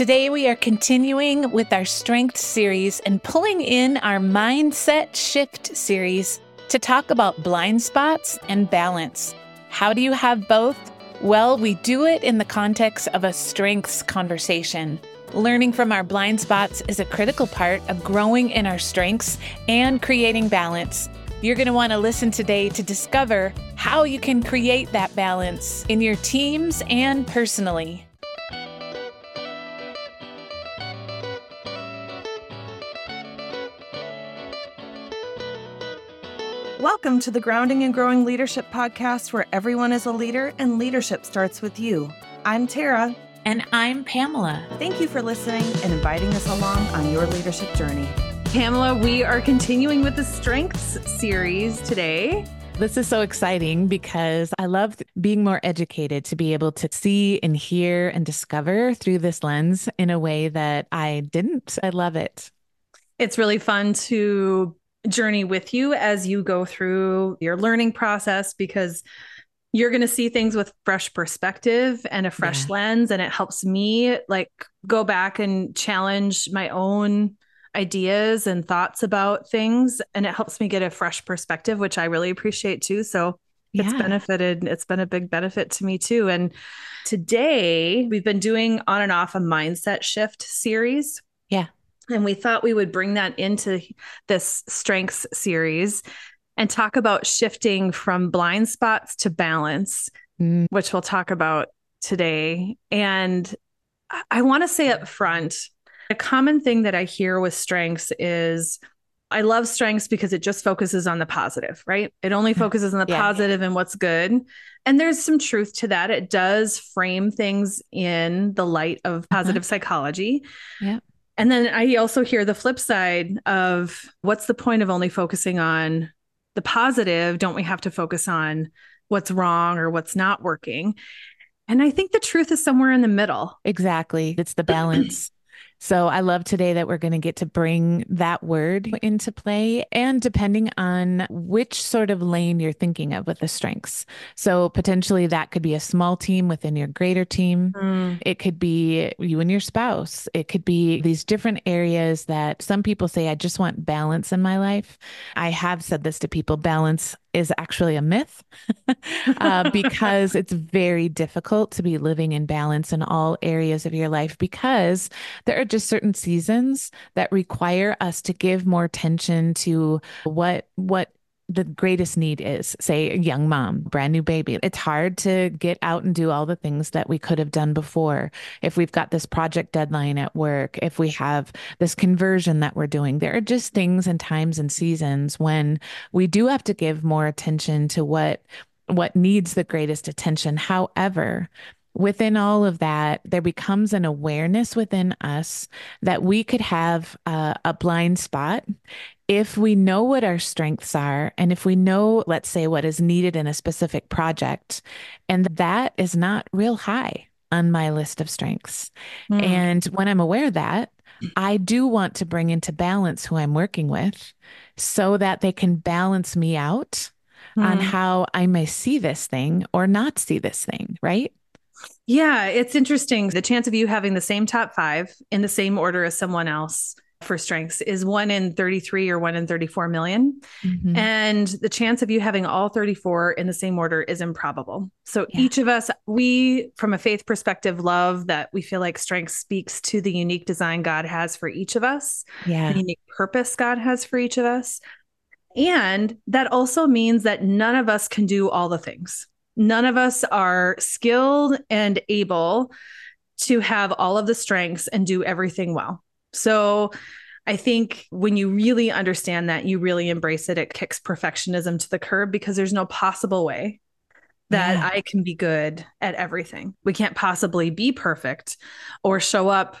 Today, we are continuing with our strength series and pulling in our mindset shift series to talk about blind spots and balance. How do you have both? Well, we do it in the context of a strengths conversation. Learning from our blind spots is a critical part of growing in our strengths and creating balance. You're going to want to listen today to discover how you can create that balance in your teams and personally. Welcome to the Grounding and Growing Leadership Podcast, where everyone is a leader and leadership starts with you. I'm Tara. And I'm Pamela. Thank you for listening and inviting us along on your leadership journey. Pamela, we are continuing with the Strengths series today. This is so exciting because I love being more educated to be able to see and hear and discover through this lens in a way that I didn't. I love it. It's really fun to journey with you as you go through your learning process because you're going to see things with fresh perspective and a fresh yeah. lens and it helps me like go back and challenge my own ideas and thoughts about things and it helps me get a fresh perspective which I really appreciate too so yeah. it's benefited it's been a big benefit to me too and today we've been doing on and off a mindset shift series yeah and we thought we would bring that into this strengths series and talk about shifting from blind spots to balance, mm. which we'll talk about today. And I want to say up front a common thing that I hear with strengths is I love strengths because it just focuses on the positive, right? It only focuses on the yeah. positive and what's good. And there's some truth to that. It does frame things in the light of uh-huh. positive uh-huh. psychology. Yeah. And then I also hear the flip side of what's the point of only focusing on the positive? Don't we have to focus on what's wrong or what's not working? And I think the truth is somewhere in the middle. Exactly. It's the balance. So I love today that we're going to get to bring that word into play and depending on which sort of lane you're thinking of with the strengths. So potentially that could be a small team within your greater team. Mm. It could be you and your spouse. It could be these different areas that some people say, I just want balance in my life. I have said this to people balance is actually a myth uh, because it's very difficult to be living in balance in all areas of your life because there are just certain seasons that require us to give more attention to what what the greatest need is say a young mom brand new baby. It's hard to get out and do all the things that we could have done before. If we've got this project deadline at work if we have this conversion that we're doing there are just things and times and seasons when we do have to give more attention to what what needs the greatest attention. However within all of that, there becomes an awareness within us that we could have a, a blind spot if we know what our strengths are and if we know, let's say, what is needed in a specific project, and that is not real high on my list of strengths. Mm. And when I'm aware of that, I do want to bring into balance who I'm working with so that they can balance me out mm. on how I may see this thing or not see this thing, right? Yeah, it's interesting. The chance of you having the same top five in the same order as someone else for strengths is one in 33 or one in 34 million. Mm-hmm. And the chance of you having all 34 in the same order is improbable. So yeah. each of us, we, from a faith perspective, love that we feel like strength speaks to the unique design God has for each of us, yeah. the unique purpose God has for each of us. And that also means that none of us can do all the things none of us are skilled and able to have all of the strengths and do everything well. So I think when you really understand that, you really embrace it, it kicks perfectionism to the curb because there's no possible way that yeah. I can be good at everything. We can't possibly be perfect or show up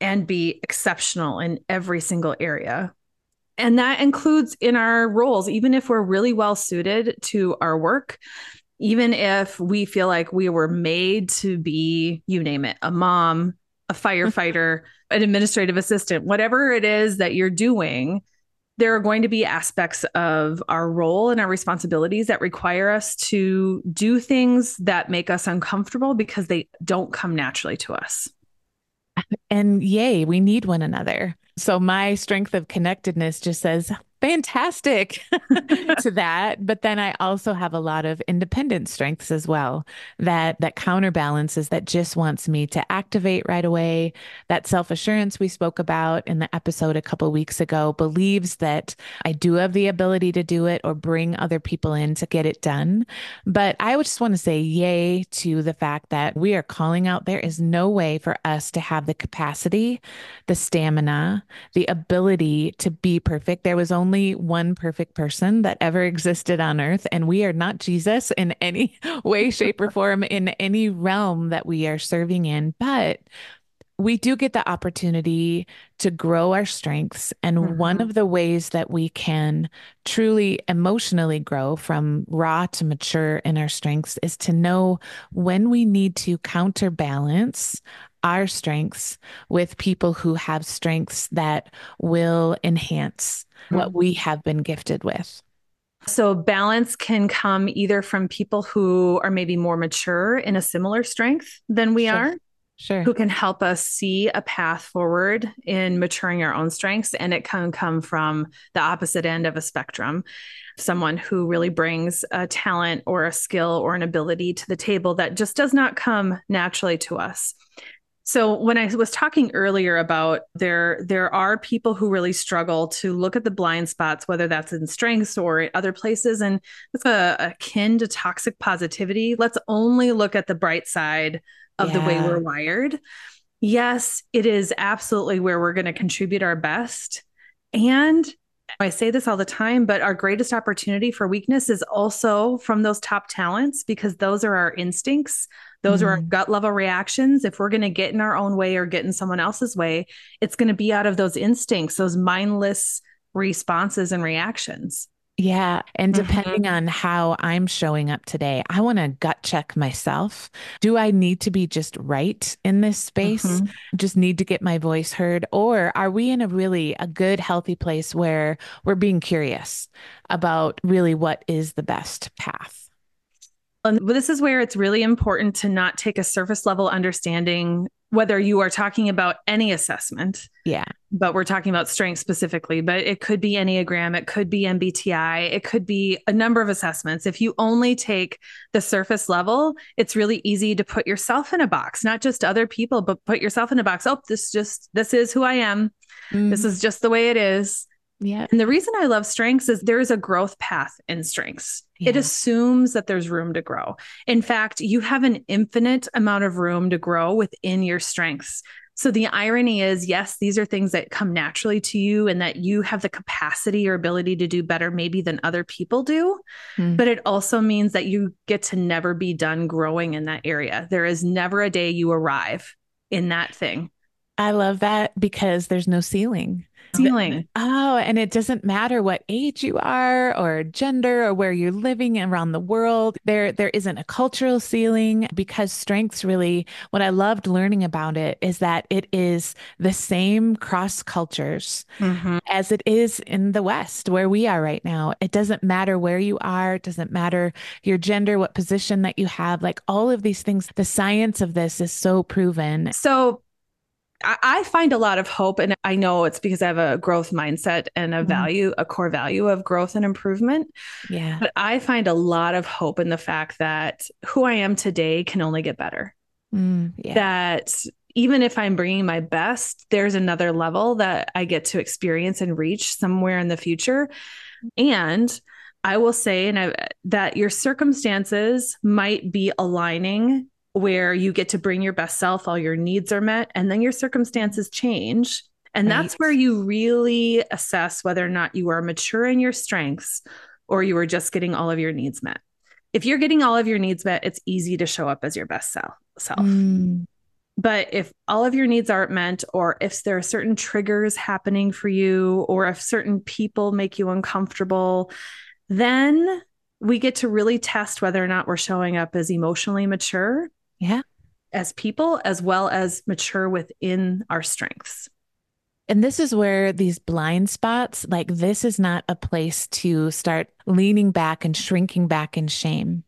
and be exceptional in every single area. And that includes in our roles, even if we're really well suited to our work, even if we feel like we were made to be, you name it, a mom, a firefighter, an administrative assistant, whatever it is that you're doing, there are going to be aspects of our role and our responsibilities that require us to do things that make us uncomfortable because they don't come naturally to us. And yay, we need one another. So my strength of connectedness just says, fantastic to that but then i also have a lot of independent strengths as well that that counterbalances that just wants me to activate right away. That self-assurance we spoke about in the episode a couple weeks ago believes that i do have the ability to do it or bring other people in to get it done. But i would just want to say yay to the fact that we are calling out. There is no way for us to have the capacity the stamina the ability to be perfect. There was only only one perfect person that ever existed on earth. And we are not Jesus in any way, shape, or form in any realm that we are serving in. But we do get the opportunity to grow our strengths. And mm-hmm. one of the ways that we can truly emotionally grow from raw to mature in our strengths is to know when we need to counterbalance our strengths with people who have strengths that will enhance what we have been gifted with. So, balance can come either from people who are maybe more mature in a similar strength than we sure. are. Sure. Who can help us see a path forward in maturing our own strengths. And it can come from the opposite end of a spectrum someone who really brings a talent or a skill or an ability to the table that just does not come naturally to us. So when I was talking earlier about there there are people who really struggle to look at the blind spots whether that's in strengths or other places and it's a, akin to toxic positivity. Let's only look at the bright side of yeah. the way we're wired. Yes, it is absolutely where we're going to contribute our best and I say this all the time, but our greatest opportunity for weakness is also from those top talents because those are our instincts. Those mm-hmm. are our mm-hmm. gut level reactions. If we're going to get in our own way or get in someone else's way, it's going to be out of those instincts, those mindless responses and reactions. Yeah. And depending mm-hmm. on how I'm showing up today, I want to gut check myself. Do I need to be just right in this space? Mm-hmm. Just need to get my voice heard? Or are we in a really a good, healthy place where we're being curious about really what is the best path? And this is where it's really important to not take a surface level understanding whether you are talking about any assessment. Yeah. But we're talking about strength specifically, but it could be Enneagram, it could be MBTI, it could be a number of assessments. If you only take the surface level, it's really easy to put yourself in a box, not just other people, but put yourself in a box. Oh, this just, this is who I am. Mm. This is just the way it is. Yeah. And the reason I love strengths is there is a growth path in strengths. Yeah. It assumes that there's room to grow. In fact, you have an infinite amount of room to grow within your strengths. So the irony is, yes, these are things that come naturally to you and that you have the capacity or ability to do better maybe than other people do. Mm. But it also means that you get to never be done growing in that area. There is never a day you arrive in that thing. I love that because there's no ceiling ceiling. Oh, and it doesn't matter what age you are or gender or where you're living around the world. There there isn't a cultural ceiling because strengths really what I loved learning about it is that it is the same cross cultures mm-hmm. as it is in the West where we are right now. It doesn't matter where you are, it doesn't matter your gender, what position that you have, like all of these things. The science of this is so proven. So I find a lot of hope, and I know it's because I have a growth mindset and a mm-hmm. value, a core value of growth and improvement. Yeah. But I find a lot of hope in the fact that who I am today can only get better. Mm, yeah. That even if I'm bringing my best, there's another level that I get to experience and reach somewhere in the future. And I will say, and I, that your circumstances might be aligning where you get to bring your best self, all your needs are met, and then your circumstances change. And right. that's where you really assess whether or not you are mature in your strengths or you are just getting all of your needs met. If you're getting all of your needs met, it's easy to show up as your best self. Mm. But if all of your needs aren't met, or if there are certain triggers happening for you, or if certain people make you uncomfortable, then we get to really test whether or not we're showing up as emotionally mature yeah. As people, as well as mature within our strengths. And this is where these blind spots, like this is not a place to start leaning back and shrinking back in shame.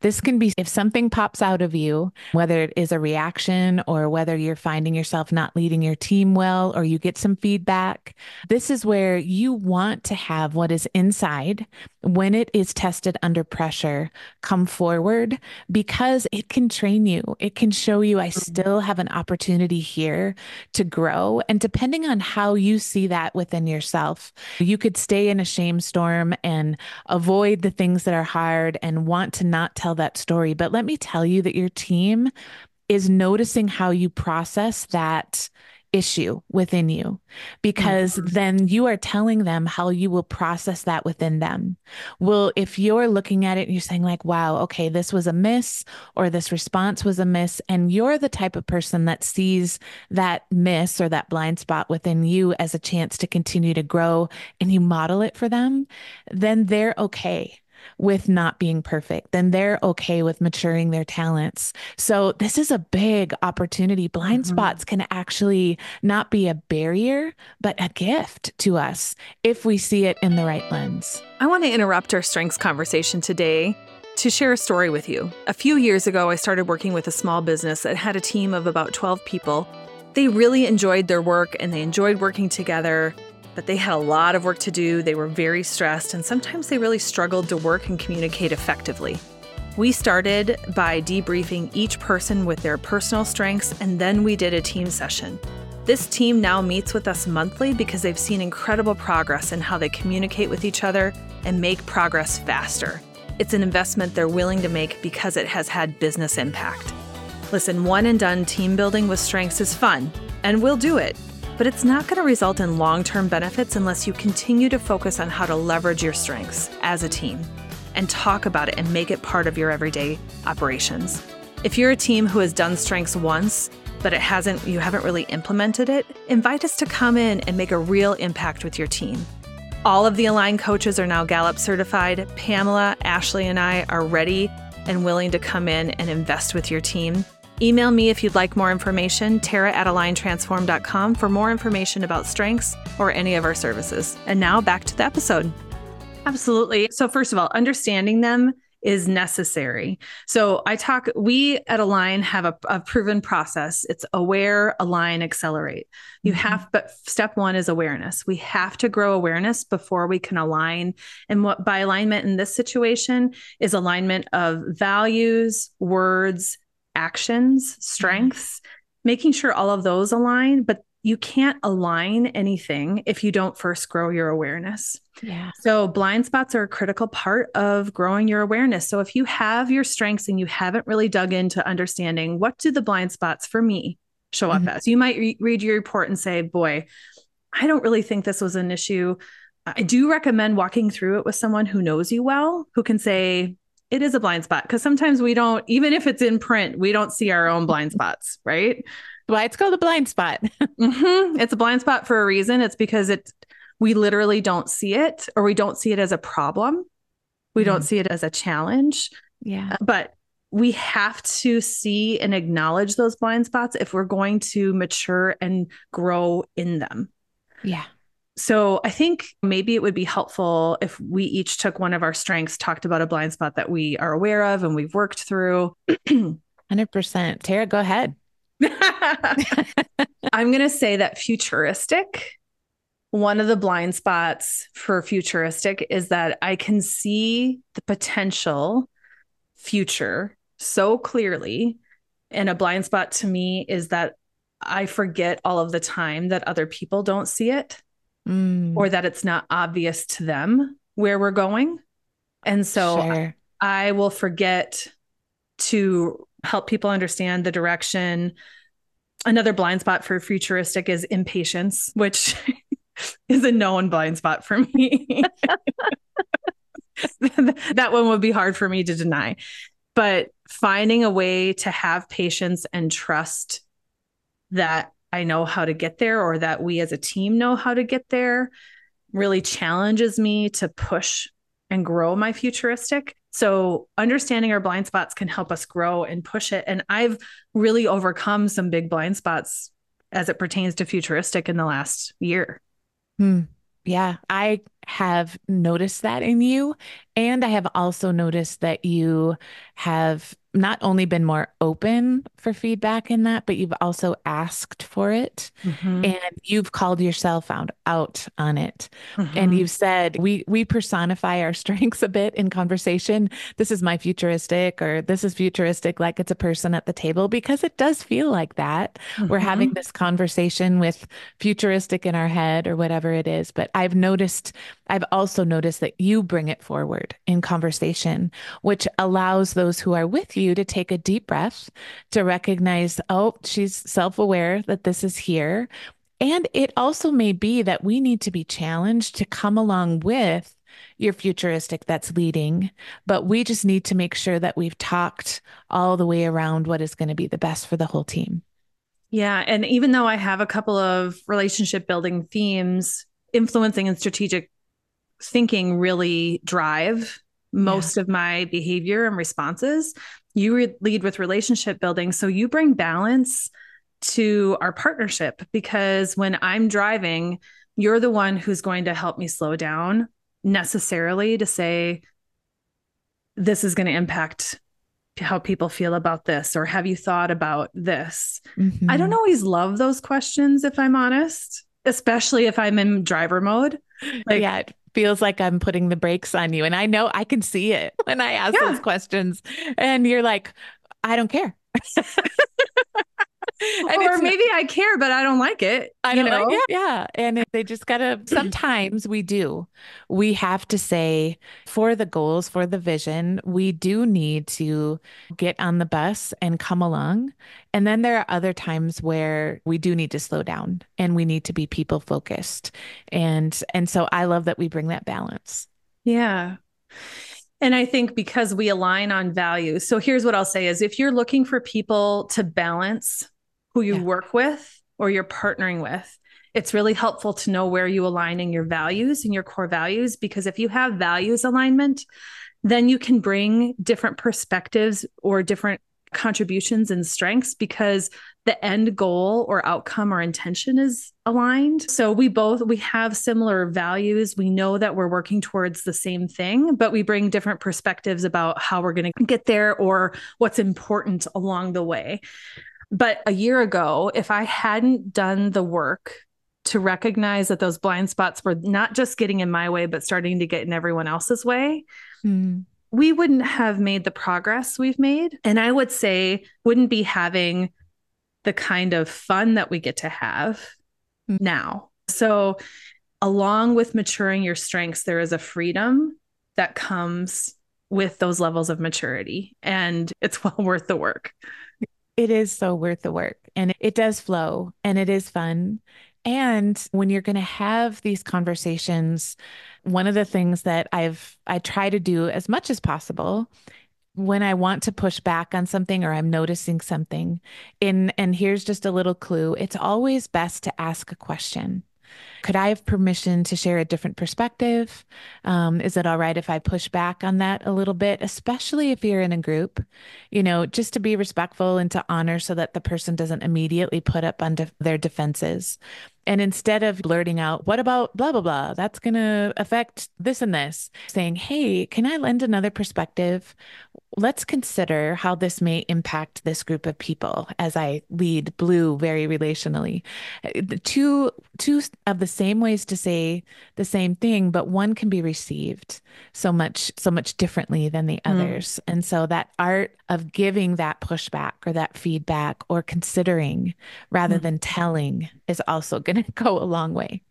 This can be if something pops out of you, whether it is a reaction or whether you're finding yourself not leading your team well or you get some feedback. This is where you want to have what is inside when it is tested under pressure come forward because it can train you. It can show you I still have an opportunity here to grow. And depending on how you see that within yourself, you could stay in a shame storm and avoid the things that are hard and want to not tell that story. But let me tell you that your team is noticing how you process that issue within you because mm-hmm. then you are telling them how you will process that within them. Well, if you're looking at it and you're saying, like, wow, okay, this was a miss or this response was a miss, and you're the type of person that sees that miss or that blind spot within you as a chance to continue to grow and you model it for them, then they're okay with not being perfect, then they're okay with maturing their talents. So this is a big opportunity. Blind mm-hmm. spots can actually not be a barrier, but a gift to us if we see it in the right lens. I want to interrupt our strengths conversation today to share a story with you. A few years ago, I started working with a small business that had a team of about 12 people. They really enjoyed their work and they enjoyed working together but they had a lot of work to do. They were very stressed, and sometimes they really struggled to work and communicate effectively. We started by debriefing each person with their personal strengths, and then we did a team session. This team now meets with us monthly because they've seen incredible progress in how they communicate with each other and make progress faster. It's an investment they're willing to make because it has had business impact. Listen, one and done team building with strengths is fun, and we'll do it but it's not going to result in long term benefits unless you continue to focus on how to leverage your strengths as a team and talk about it and make it part of your everyday operations. If you're a team who has done strengths once, but it hasn't you haven't really implemented it, invite us to come in and make a real impact with your team. All of the Align coaches are now Gallup certified. Pamela, Ashley, and I are ready and willing to come in and invest with your team Email me if you'd like more information, tara at aligntransform.com for more information about strengths or any of our services. And now back to the episode. Absolutely. So, first of all, understanding them is necessary. So, I talk, we at Align have a, a proven process. It's aware, align, accelerate. You mm-hmm. have, but step one is awareness. We have to grow awareness before we can align. And what by alignment in this situation is alignment of values, words, actions, mm-hmm. strengths, making sure all of those align, but you can't align anything if you don't first grow your awareness. Yeah. So blind spots are a critical part of growing your awareness. So if you have your strengths and you haven't really dug into understanding what do the blind spots for me show up mm-hmm. as, you might re- read your report and say, boy, I don't really think this was an issue. I do recommend walking through it with someone who knows you well, who can say, it is a blind spot because sometimes we don't, even if it's in print, we don't see our own blind spots, right? Why it's called a blind spot. mm-hmm. It's a blind spot for a reason. It's because it we literally don't see it or we don't see it as a problem. We mm-hmm. don't see it as a challenge. Yeah. But we have to see and acknowledge those blind spots if we're going to mature and grow in them. Yeah. So I think maybe it would be helpful if we each took one of our strengths, talked about a blind spot that we are aware of and we've worked through. 100%. Tara, go ahead. I'm going to say that futuristic, one of the blind spots for futuristic is that I can see the potential future so clearly. And a blind spot to me is that I forget all of the time that other people don't see it mm. or that it's not obvious to them where we're going. And so sure. I, I will forget to help people understand the direction. Another blind spot for futuristic is impatience, which is a known blind spot for me. that one would be hard for me to deny. But finding a way to have patience and trust that I know how to get there or that we as a team know how to get there really challenges me to push and grow my futuristic. So, understanding our blind spots can help us grow and push it. And I've really overcome some big blind spots as it pertains to futuristic in the last year. Hmm. Yeah, I have noticed that in you. And I have also noticed that you have not only been more open for feedback in that, but you've also asked for it mm-hmm. and you've called yourself out, out on it. Mm-hmm. And you've said, we, we personify our strengths a bit in conversation. This is my futuristic, or this is futuristic, like it's a person at the table, because it does feel like that. Mm-hmm. We're having this conversation with futuristic in our head or whatever it is. But I've noticed, I've also noticed that you bring it forward in conversation, which allows those who are with you to take a deep breath to recognize, oh, she's self aware that this is here. And it also may be that we need to be challenged to come along with your futuristic that's leading, but we just need to make sure that we've talked all the way around what is going to be the best for the whole team. Yeah. And even though I have a couple of relationship building themes, influencing and strategic thinking really drive most yeah. of my behavior and responses you re- lead with relationship building. So you bring balance to our partnership because when I'm driving, you're the one who's going to help me slow down necessarily to say, this is going to impact how people feel about this or have you thought about this mm-hmm. i don't always love those questions if i'm honest especially if i'm in driver mode like yeah feels like I'm putting the brakes on you. And I know I can see it when I ask yeah. those questions. And you're like, I don't care. or maybe I care, but I don't like it. I don't know? like it. Yeah. And they just gotta sometimes we do. We have to say for the goals, for the vision, we do need to get on the bus and come along. And then there are other times where we do need to slow down and we need to be people focused. And and so I love that we bring that balance. Yeah. And I think because we align on values. So here's what I'll say is if you're looking for people to balance who you yeah. work with or you're partnering with, it's really helpful to know where you align in your values and your core values because if you have values alignment, then you can bring different perspectives or different contributions and strengths because the end goal or outcome or intention is aligned. So we both we have similar values. We know that we're working towards the same thing, but we bring different perspectives about how we're going to get there or what's important along the way. But a year ago, if I hadn't done the work to recognize that those blind spots were not just getting in my way, but starting to get in everyone else's way, mm. we wouldn't have made the progress we've made. And I would say, wouldn't be having the kind of fun that we get to have mm. now. So, along with maturing your strengths, there is a freedom that comes with those levels of maturity, and it's well worth the work. It is so worth the work and it does flow and it is fun. And when you're going to have these conversations, one of the things that I've I try to do as much as possible when I want to push back on something or I'm noticing something in and here's just a little clue, it's always best to ask a question. Could I have permission to share a different perspective? Um, is it all right if I push back on that a little bit, especially if you're in a group? You know, just to be respectful and to honor so that the person doesn't immediately put up on de- their defenses. And instead of blurting out, what about blah, blah, blah, that's going to affect this and this, saying, hey, can I lend another perspective? let's consider how this may impact this group of people as I lead Blue very relationally. Two two of the same ways to say the same thing, but one can be received so much so much differently than the mm. others. And so that art of giving that pushback or that feedback or considering rather mm. than telling is also going to go a long way.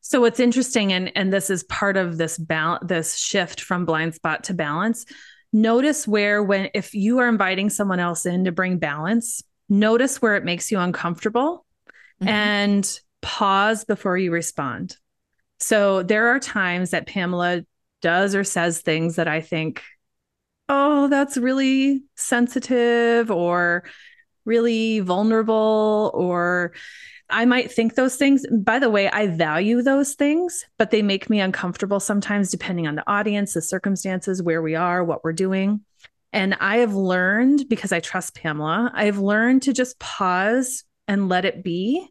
So what's interesting and and this is part of this balance this shift from blind spot to balance notice where when if you are inviting someone else in to bring balance notice where it makes you uncomfortable mm-hmm. and pause before you respond so there are times that pamela does or says things that i think oh that's really sensitive or really vulnerable or I might think those things. By the way, I value those things, but they make me uncomfortable sometimes, depending on the audience, the circumstances, where we are, what we're doing. And I have learned because I trust Pamela, I've learned to just pause and let it be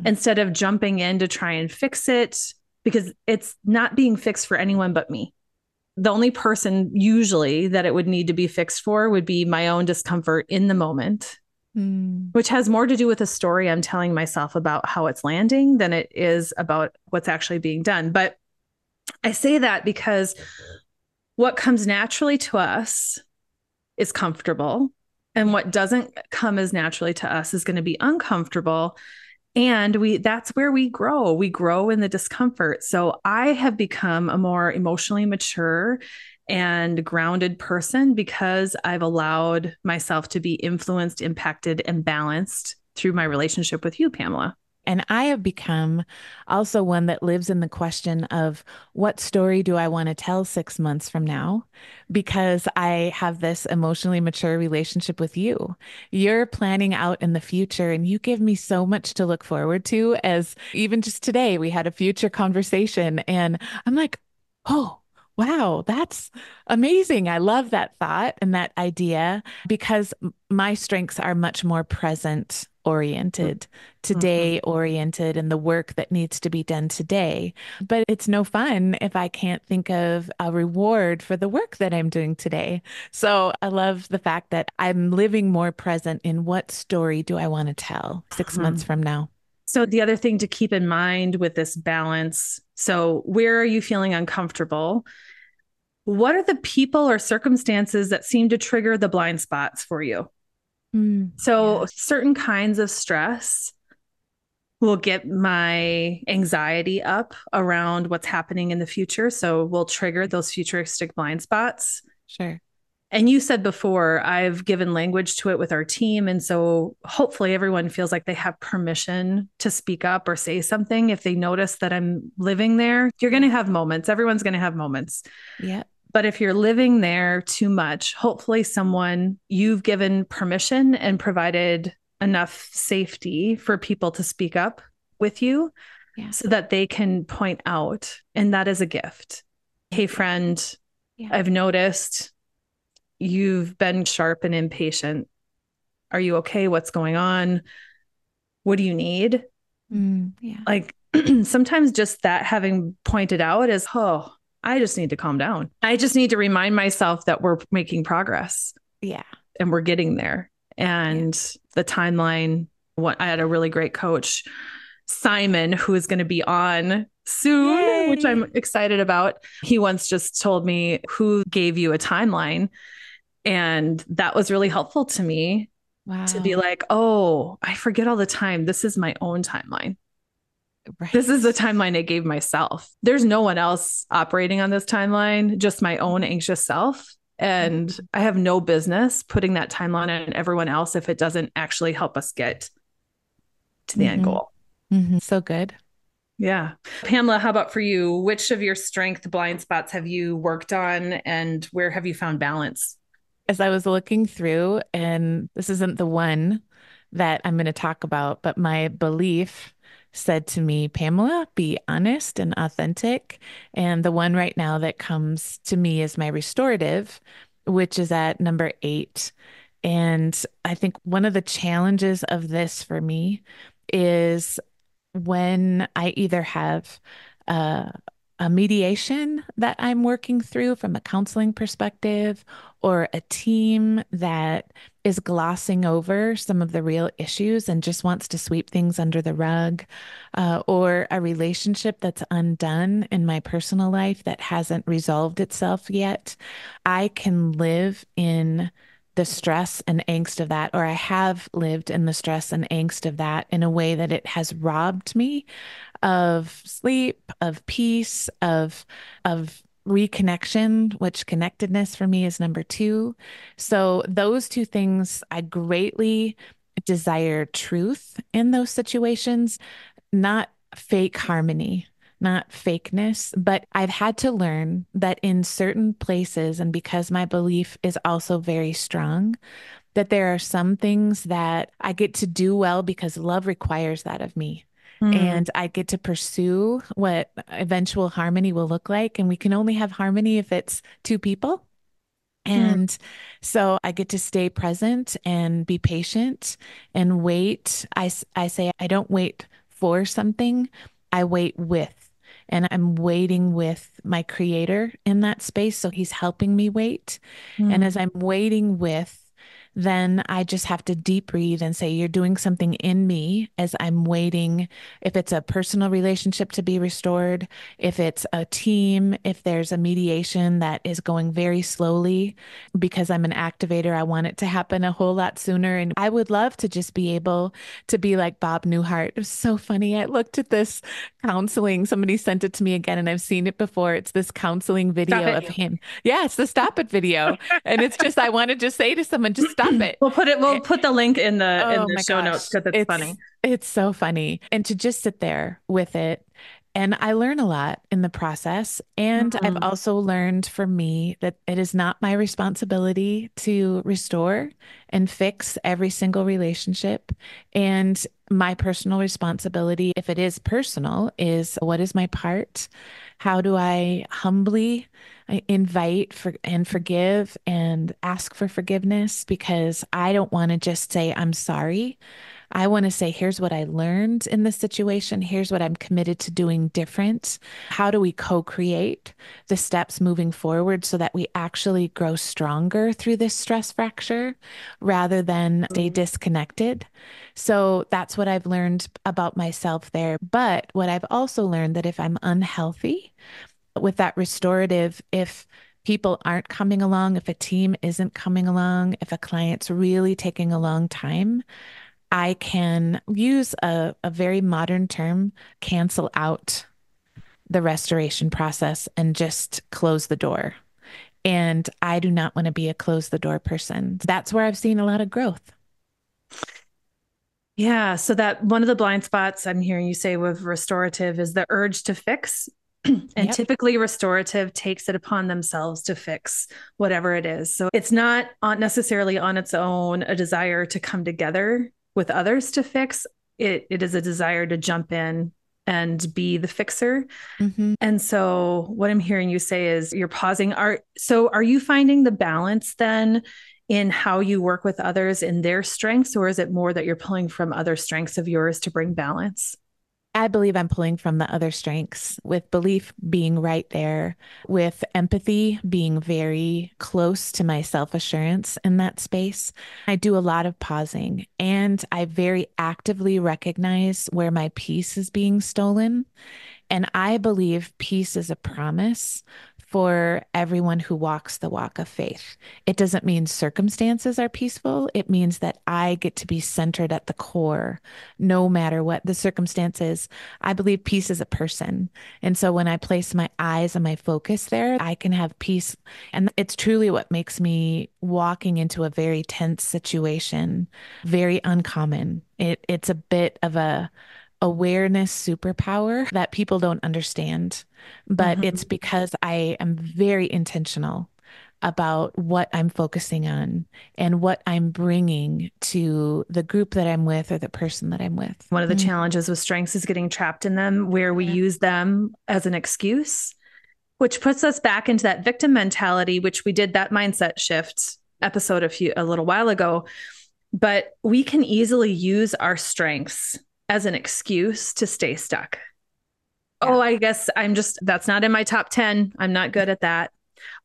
mm-hmm. instead of jumping in to try and fix it because it's not being fixed for anyone but me. The only person usually that it would need to be fixed for would be my own discomfort in the moment, mm. which has more to do with the story I'm telling myself about how it's landing than it is about what's actually being done. But I say that because what comes naturally to us is comfortable. And what doesn't come as naturally to us is going to be uncomfortable and we that's where we grow we grow in the discomfort so i have become a more emotionally mature and grounded person because i've allowed myself to be influenced impacted and balanced through my relationship with you pamela and I have become also one that lives in the question of what story do I want to tell six months from now? Because I have this emotionally mature relationship with you. You're planning out in the future, and you give me so much to look forward to. As even just today, we had a future conversation, and I'm like, oh, Wow, that's amazing. I love that thought and that idea because my strengths are much more present oriented, today mm-hmm. oriented, and the work that needs to be done today. But it's no fun if I can't think of a reward for the work that I'm doing today. So I love the fact that I'm living more present in what story do I want to tell 6 mm-hmm. months from now. So, the other thing to keep in mind with this balance so, where are you feeling uncomfortable? What are the people or circumstances that seem to trigger the blind spots for you? Mm, so, yeah. certain kinds of stress will get my anxiety up around what's happening in the future. So, we'll trigger those futuristic blind spots. Sure. And you said before, I've given language to it with our team. And so hopefully everyone feels like they have permission to speak up or say something if they notice that I'm living there. You're going to have moments. Everyone's going to have moments. Yeah. But if you're living there too much, hopefully someone you've given permission and provided enough safety for people to speak up with you yeah. so that they can point out. And that is a gift. Hey, friend, yeah. I've noticed you've been sharp and impatient. Are you okay? What's going on? What do you need? Mm, yeah. Like sometimes just that having pointed out is, oh, I just need to calm down. I just need to remind myself that we're making progress. Yeah. And we're getting there. And yeah. the timeline, what I had a really great coach, Simon, who is going to be on soon, Yay. which I'm excited about. He once just told me who gave you a timeline. And that was really helpful to me wow. to be like, oh, I forget all the time. This is my own timeline. Right. This is the timeline I gave myself. There's no one else operating on this timeline, just my own anxious self. And mm-hmm. I have no business putting that timeline on everyone else if it doesn't actually help us get to the mm-hmm. end goal. Mm-hmm. So good. Yeah. Pamela, how about for you? Which of your strength blind spots have you worked on and where have you found balance? As I was looking through, and this isn't the one that I'm going to talk about, but my belief said to me, Pamela, be honest and authentic. And the one right now that comes to me is my restorative, which is at number eight. And I think one of the challenges of this for me is when I either have uh, a mediation that I'm working through from a counseling perspective or a team that is glossing over some of the real issues and just wants to sweep things under the rug, uh, or a relationship that's undone in my personal life that hasn't resolved itself yet, I can live in the stress and angst of that, or I have lived in the stress and angst of that in a way that it has robbed me of sleep, of peace, of of reconnection, which connectedness for me is number 2. So those two things I greatly desire truth in those situations, not fake harmony not fakeness, but I've had to learn that in certain places, and because my belief is also very strong, that there are some things that I get to do well because love requires that of me. Mm. And I get to pursue what eventual harmony will look like. And we can only have harmony if it's two people. Mm. And mm. so I get to stay present and be patient and wait. I, I say, I don't wait for something, I wait with and I'm waiting with my creator in that space. So he's helping me wait. Mm. And as I'm waiting with then I just have to deep breathe and say, You're doing something in me as I'm waiting. If it's a personal relationship to be restored, if it's a team, if there's a mediation that is going very slowly because I'm an activator, I want it to happen a whole lot sooner. And I would love to just be able to be like Bob Newhart. It was so funny. I looked at this counseling, somebody sent it to me again, and I've seen it before. It's this counseling video of him. Yeah, it's the stop it video. and it's just, I want to just say to someone, just stop stop mm. it. We'll put it. We'll put the link in the oh in the show gosh. notes because it's, it's funny. It's so funny, and to just sit there with it. And I learn a lot in the process. And mm-hmm. I've also learned for me that it is not my responsibility to restore and fix every single relationship. And my personal responsibility, if it is personal, is what is my part? How do I humbly invite for and forgive and ask for forgiveness because I don't want to just say I'm sorry. I want to say here's what I learned in this situation, here's what I'm committed to doing different. How do we co-create the steps moving forward so that we actually grow stronger through this stress fracture rather than stay mm-hmm. disconnected? So that's what I've learned about myself there. But what I've also learned that if I'm unhealthy, with that restorative, if people aren't coming along, if a team isn't coming along, if a client's really taking a long time, I can use a, a very modern term, cancel out the restoration process and just close the door. And I do not want to be a close the door person. That's where I've seen a lot of growth. Yeah. So, that one of the blind spots I'm hearing you say with restorative is the urge to fix and yep. typically restorative takes it upon themselves to fix whatever it is. So it's not necessarily on its own a desire to come together with others to fix. It, it is a desire to jump in and be the fixer. Mm-hmm. And so what I'm hearing you say is you're pausing are so are you finding the balance then in how you work with others in their strengths or is it more that you're pulling from other strengths of yours to bring balance? I believe I'm pulling from the other strengths with belief being right there, with empathy being very close to my self assurance in that space. I do a lot of pausing and I very actively recognize where my peace is being stolen. And I believe peace is a promise for everyone who walks the walk of faith. It doesn't mean circumstances are peaceful. It means that I get to be centered at the core, no matter what the circumstances. I believe peace is a person. And so when I place my eyes and my focus there, I can have peace. And it's truly what makes me walking into a very tense situation very uncommon. It, it's a bit of a awareness superpower that people don't understand. But mm-hmm. it's because I am very intentional about what I'm focusing on and what I'm bringing to the group that I'm with or the person that I'm with. One of the mm-hmm. challenges with strengths is getting trapped in them where we yeah. use them as an excuse, which puts us back into that victim mentality, which we did that mindset shift episode a few a little while ago. But we can easily use our strengths as an excuse to stay stuck. Yeah. Oh, I guess I'm just, that's not in my top 10. I'm not good at that.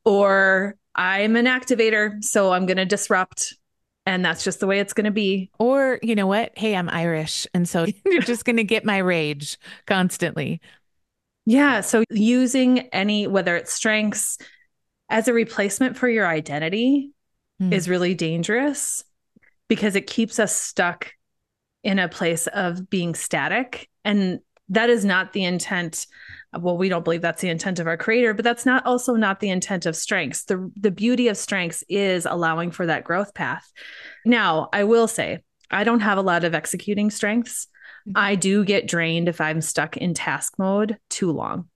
Or I'm an activator, so I'm going to disrupt. And that's just the way it's going to be. Or, you know what? Hey, I'm Irish. And so you're just going to get my rage constantly. Yeah. So using any, whether it's strengths as a replacement for your identity mm. is really dangerous because it keeps us stuck in a place of being static. And that is not the intent. Well, we don't believe that's the intent of our creator, but that's not also not the intent of strengths. The the beauty of strengths is allowing for that growth path. Now, I will say, I don't have a lot of executing strengths. Mm-hmm. I do get drained if I'm stuck in task mode too long.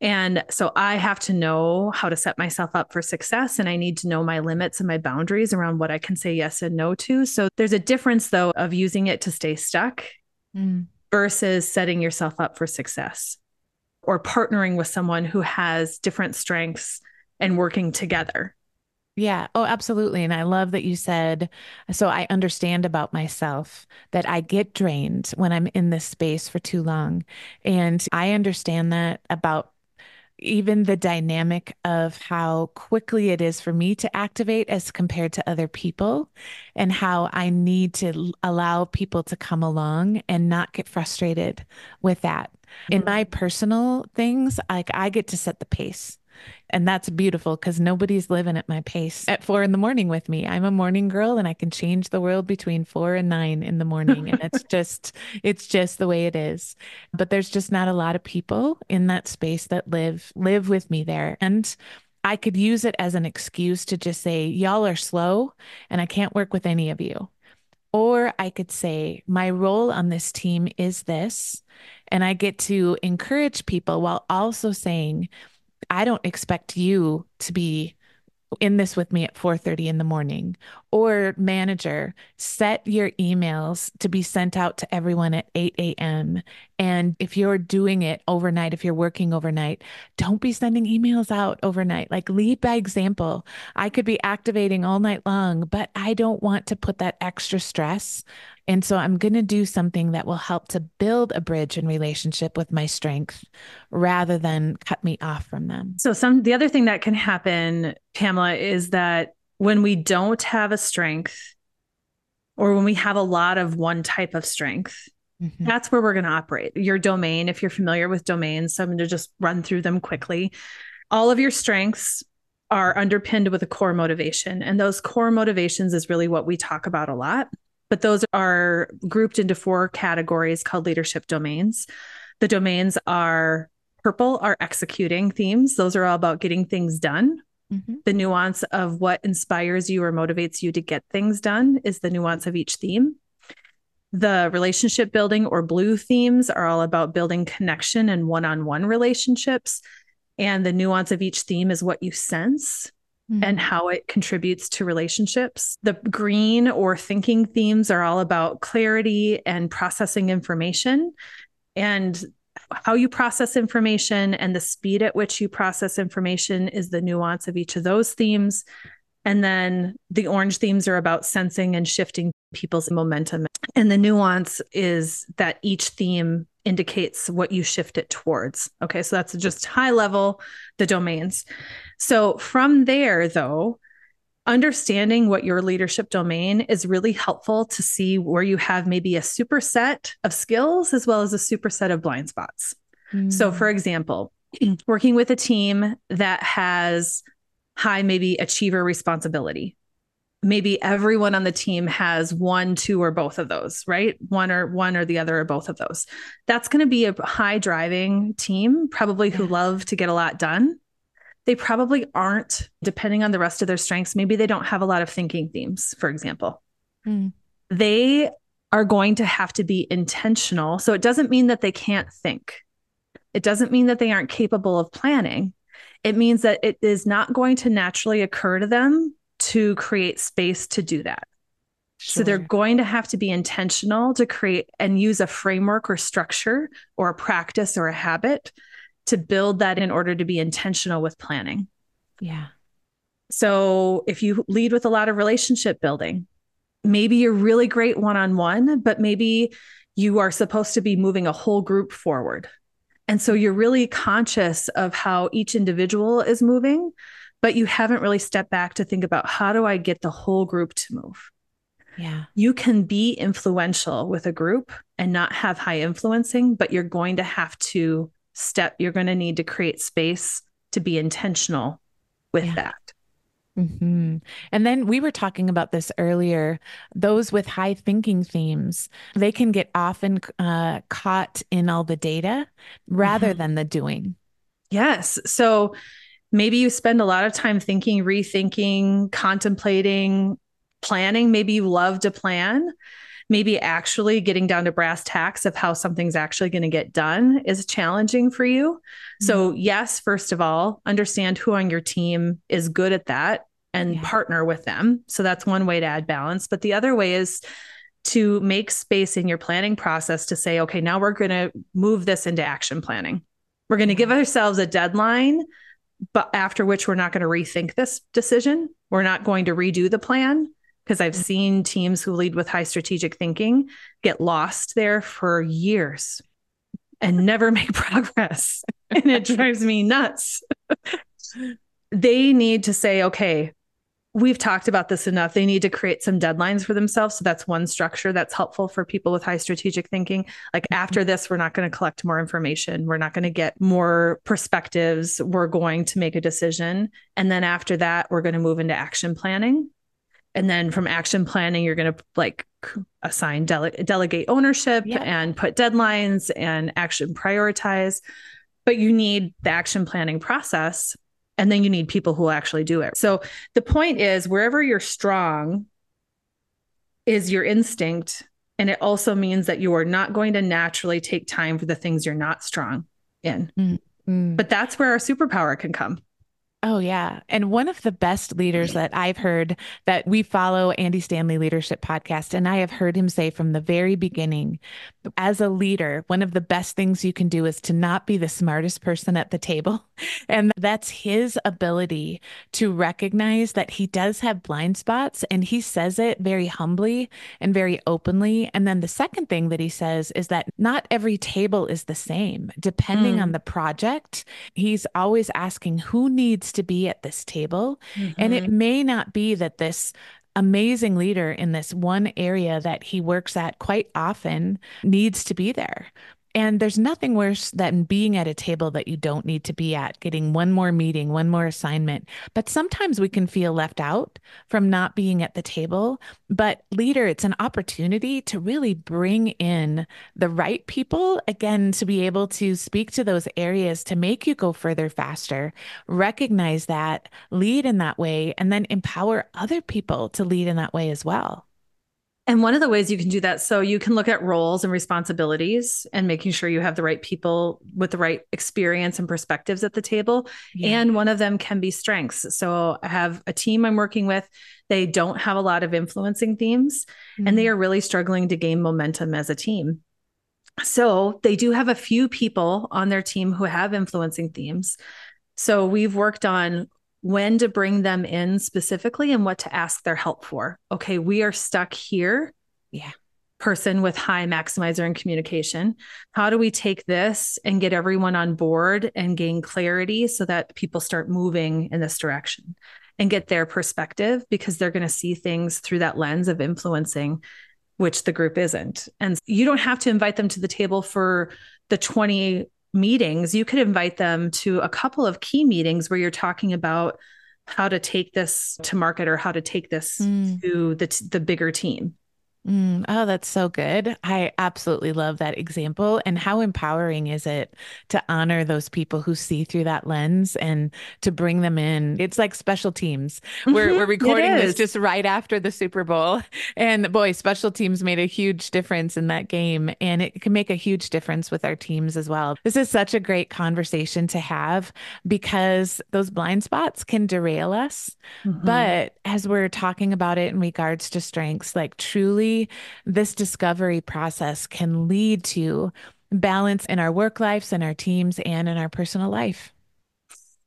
And so I have to know how to set myself up for success. And I need to know my limits and my boundaries around what I can say yes and no to. So there's a difference, though, of using it to stay stuck mm. versus setting yourself up for success or partnering with someone who has different strengths and working together. Yeah. Oh, absolutely. And I love that you said, so I understand about myself that I get drained when I'm in this space for too long. And I understand that about even the dynamic of how quickly it is for me to activate as compared to other people, and how I need to allow people to come along and not get frustrated with that. In mm-hmm. my personal things, like I get to set the pace. And that's beautiful because nobody's living at my pace at four in the morning with me. I'm a morning girl and I can change the world between four and nine in the morning. And it's just, it's just the way it is. But there's just not a lot of people in that space that live, live with me there. And I could use it as an excuse to just say, y'all are slow and I can't work with any of you. Or I could say, my role on this team is this. And I get to encourage people while also saying, I don't expect you to be in this with me at 4:30 in the morning. Or manager set your emails to be sent out to everyone at 8 a.m and if you're doing it overnight if you're working overnight don't be sending emails out overnight. Like lead by example. I could be activating all night long but i don't want to put that extra stress and so I'm going to do something that will help to build a bridge in relationship with my strength rather than cut me off from them. So some the other thing that can happen, Pamela, is that when we don't have a strength or when we have a lot of one type of strength, mm-hmm. that's where we're going to operate. Your domain, if you're familiar with domains, so I'm going to just run through them quickly. All of your strengths are underpinned with a core motivation. And those core motivations is really what we talk about a lot but those are grouped into four categories called leadership domains. The domains are purple are executing themes. Those are all about getting things done. Mm-hmm. The nuance of what inspires you or motivates you to get things done is the nuance of each theme. The relationship building or blue themes are all about building connection and one on one relationships. And the nuance of each theme is what you sense mm-hmm. and how it contributes to relationships. The green or thinking themes are all about clarity and processing information and how you process information and the speed at which you process information is the nuance of each of those themes. And then the orange themes are about sensing and shifting people's momentum. And the nuance is that each theme indicates what you shift it towards. Okay, so that's just high level, the domains. So from there, though, understanding what your leadership domain is really helpful to see where you have maybe a superset of skills as well as a superset of blind spots. Mm. So, for example, working with a team that has high, maybe achiever responsibility, maybe everyone on the team has one two or both of those right one or one or the other or both of those that's going to be a high driving team probably who yeah. love to get a lot done they probably aren't depending on the rest of their strengths maybe they don't have a lot of thinking themes for example mm. they are going to have to be intentional so it doesn't mean that they can't think it doesn't mean that they aren't capable of planning it means that it is not going to naturally occur to them to create space to do that. Sure. So they're going to have to be intentional to create and use a framework or structure or a practice or a habit to build that in order to be intentional with planning. Yeah. So if you lead with a lot of relationship building, maybe you're really great one on one, but maybe you are supposed to be moving a whole group forward. And so you're really conscious of how each individual is moving but you haven't really stepped back to think about how do I get the whole group to move? Yeah. You can be influential with a group and not have high influencing, but you're going to have to step, you're going to need to create space to be intentional with yeah. that. Mm-hmm. And then we were talking about this earlier. Those with high thinking themes, they can get often uh, caught in all the data rather mm-hmm. than the doing. Yes. So maybe you spend a lot of time thinking, rethinking, contemplating, planning. Maybe you love to plan. Maybe actually getting down to brass tacks of how something's actually going to get done is challenging for you. Mm-hmm. So, yes, first of all, understand who on your team is good at that and yeah. partner with them. So, that's one way to add balance. But the other way is to make space in your planning process to say, okay, now we're going to move this into action planning. We're going to give ourselves a deadline but after which we're not going to rethink this decision. We're not going to redo the plan because I've seen teams who lead with high strategic thinking get lost there for years and never make progress. and it drives me nuts. they need to say, okay, we've talked about this enough. They need to create some deadlines for themselves. So that's one structure that's helpful for people with high strategic thinking. Like mm-hmm. after this, we're not going to collect more information. We're not going to get more perspectives. We're going to make a decision. And then after that, we're going to move into action planning. And then from action planning, you're going to like assign, dele- delegate ownership and put deadlines and action prioritize. But you need the action planning process and then you need people who will actually do it. So the point is, wherever you're strong is your instinct. And it also means that you are not going to naturally take time for the things you're not strong in. Mm-hmm. But that's where our superpower can come. Oh, yeah. And one of the best leaders that I've heard that we follow, Andy Stanley Leadership Podcast, and I have heard him say from the very beginning as a leader, one of the best things you can do is to not be the smartest person at the table. And that's his ability to recognize that he does have blind spots. And he says it very humbly and very openly. And then the second thing that he says is that not every table is the same, depending mm. on the project. He's always asking who needs to be at this table. Mm-hmm. And it mm-hmm. may not be that this amazing leader in this one area that he works at quite often needs to be there. And there's nothing worse than being at a table that you don't need to be at, getting one more meeting, one more assignment. But sometimes we can feel left out from not being at the table. But, leader, it's an opportunity to really bring in the right people, again, to be able to speak to those areas to make you go further faster, recognize that, lead in that way, and then empower other people to lead in that way as well. And one of the ways you can do that, so you can look at roles and responsibilities and making sure you have the right people with the right experience and perspectives at the table. Yeah. And one of them can be strengths. So I have a team I'm working with. They don't have a lot of influencing themes mm-hmm. and they mm-hmm. are really struggling to gain momentum as a team. So they do have a few people on their team who have influencing themes. So we've worked on when to bring them in specifically and what to ask their help for. Okay, we are stuck here. Yeah. Person with high maximizer and communication. How do we take this and get everyone on board and gain clarity so that people start moving in this direction and get their perspective because they're going to see things through that lens of influencing, which the group isn't. And you don't have to invite them to the table for the 20 meetings, you could invite them to a couple of key meetings where you're talking about how to take this to market or how to take this mm. to the the bigger team. Mm, oh, that's so good. I absolutely love that example. And how empowering is it to honor those people who see through that lens and to bring them in? It's like special teams. We're, mm-hmm. we're recording this just right after the Super Bowl. And boy, special teams made a huge difference in that game. And it can make a huge difference with our teams as well. This is such a great conversation to have because those blind spots can derail us. Mm-hmm. But as we're talking about it in regards to strengths, like truly this discovery process can lead to balance in our work lives and our teams and in our personal life.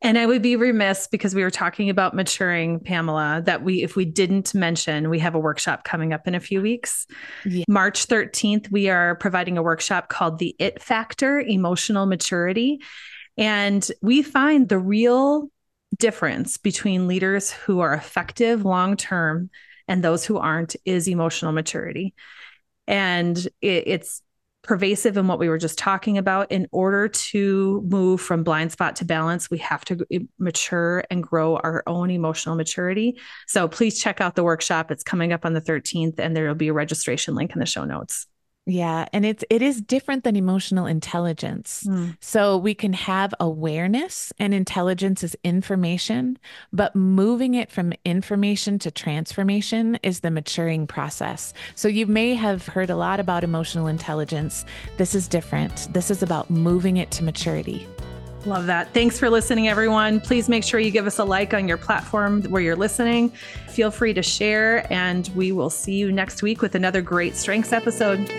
And I would be remiss because we were talking about maturing, Pamela, that we, if we didn't mention, we have a workshop coming up in a few weeks. Yeah. March 13th, we are providing a workshop called The It Factor Emotional Maturity. And we find the real difference between leaders who are effective long term and those who aren't is emotional maturity. And it, it's pervasive in what we were just talking about. In order to move from blind spot to balance, we have to mature and grow our own emotional maturity. So please check out the workshop. It's coming up on the 13th, and there will be a registration link in the show notes. Yeah, and it's it is different than emotional intelligence. Mm. So we can have awareness and intelligence is information, but moving it from information to transformation is the maturing process. So you may have heard a lot about emotional intelligence. This is different. This is about moving it to maturity. Love that. Thanks for listening, everyone. Please make sure you give us a like on your platform where you're listening. Feel free to share, and we will see you next week with another great strengths episode.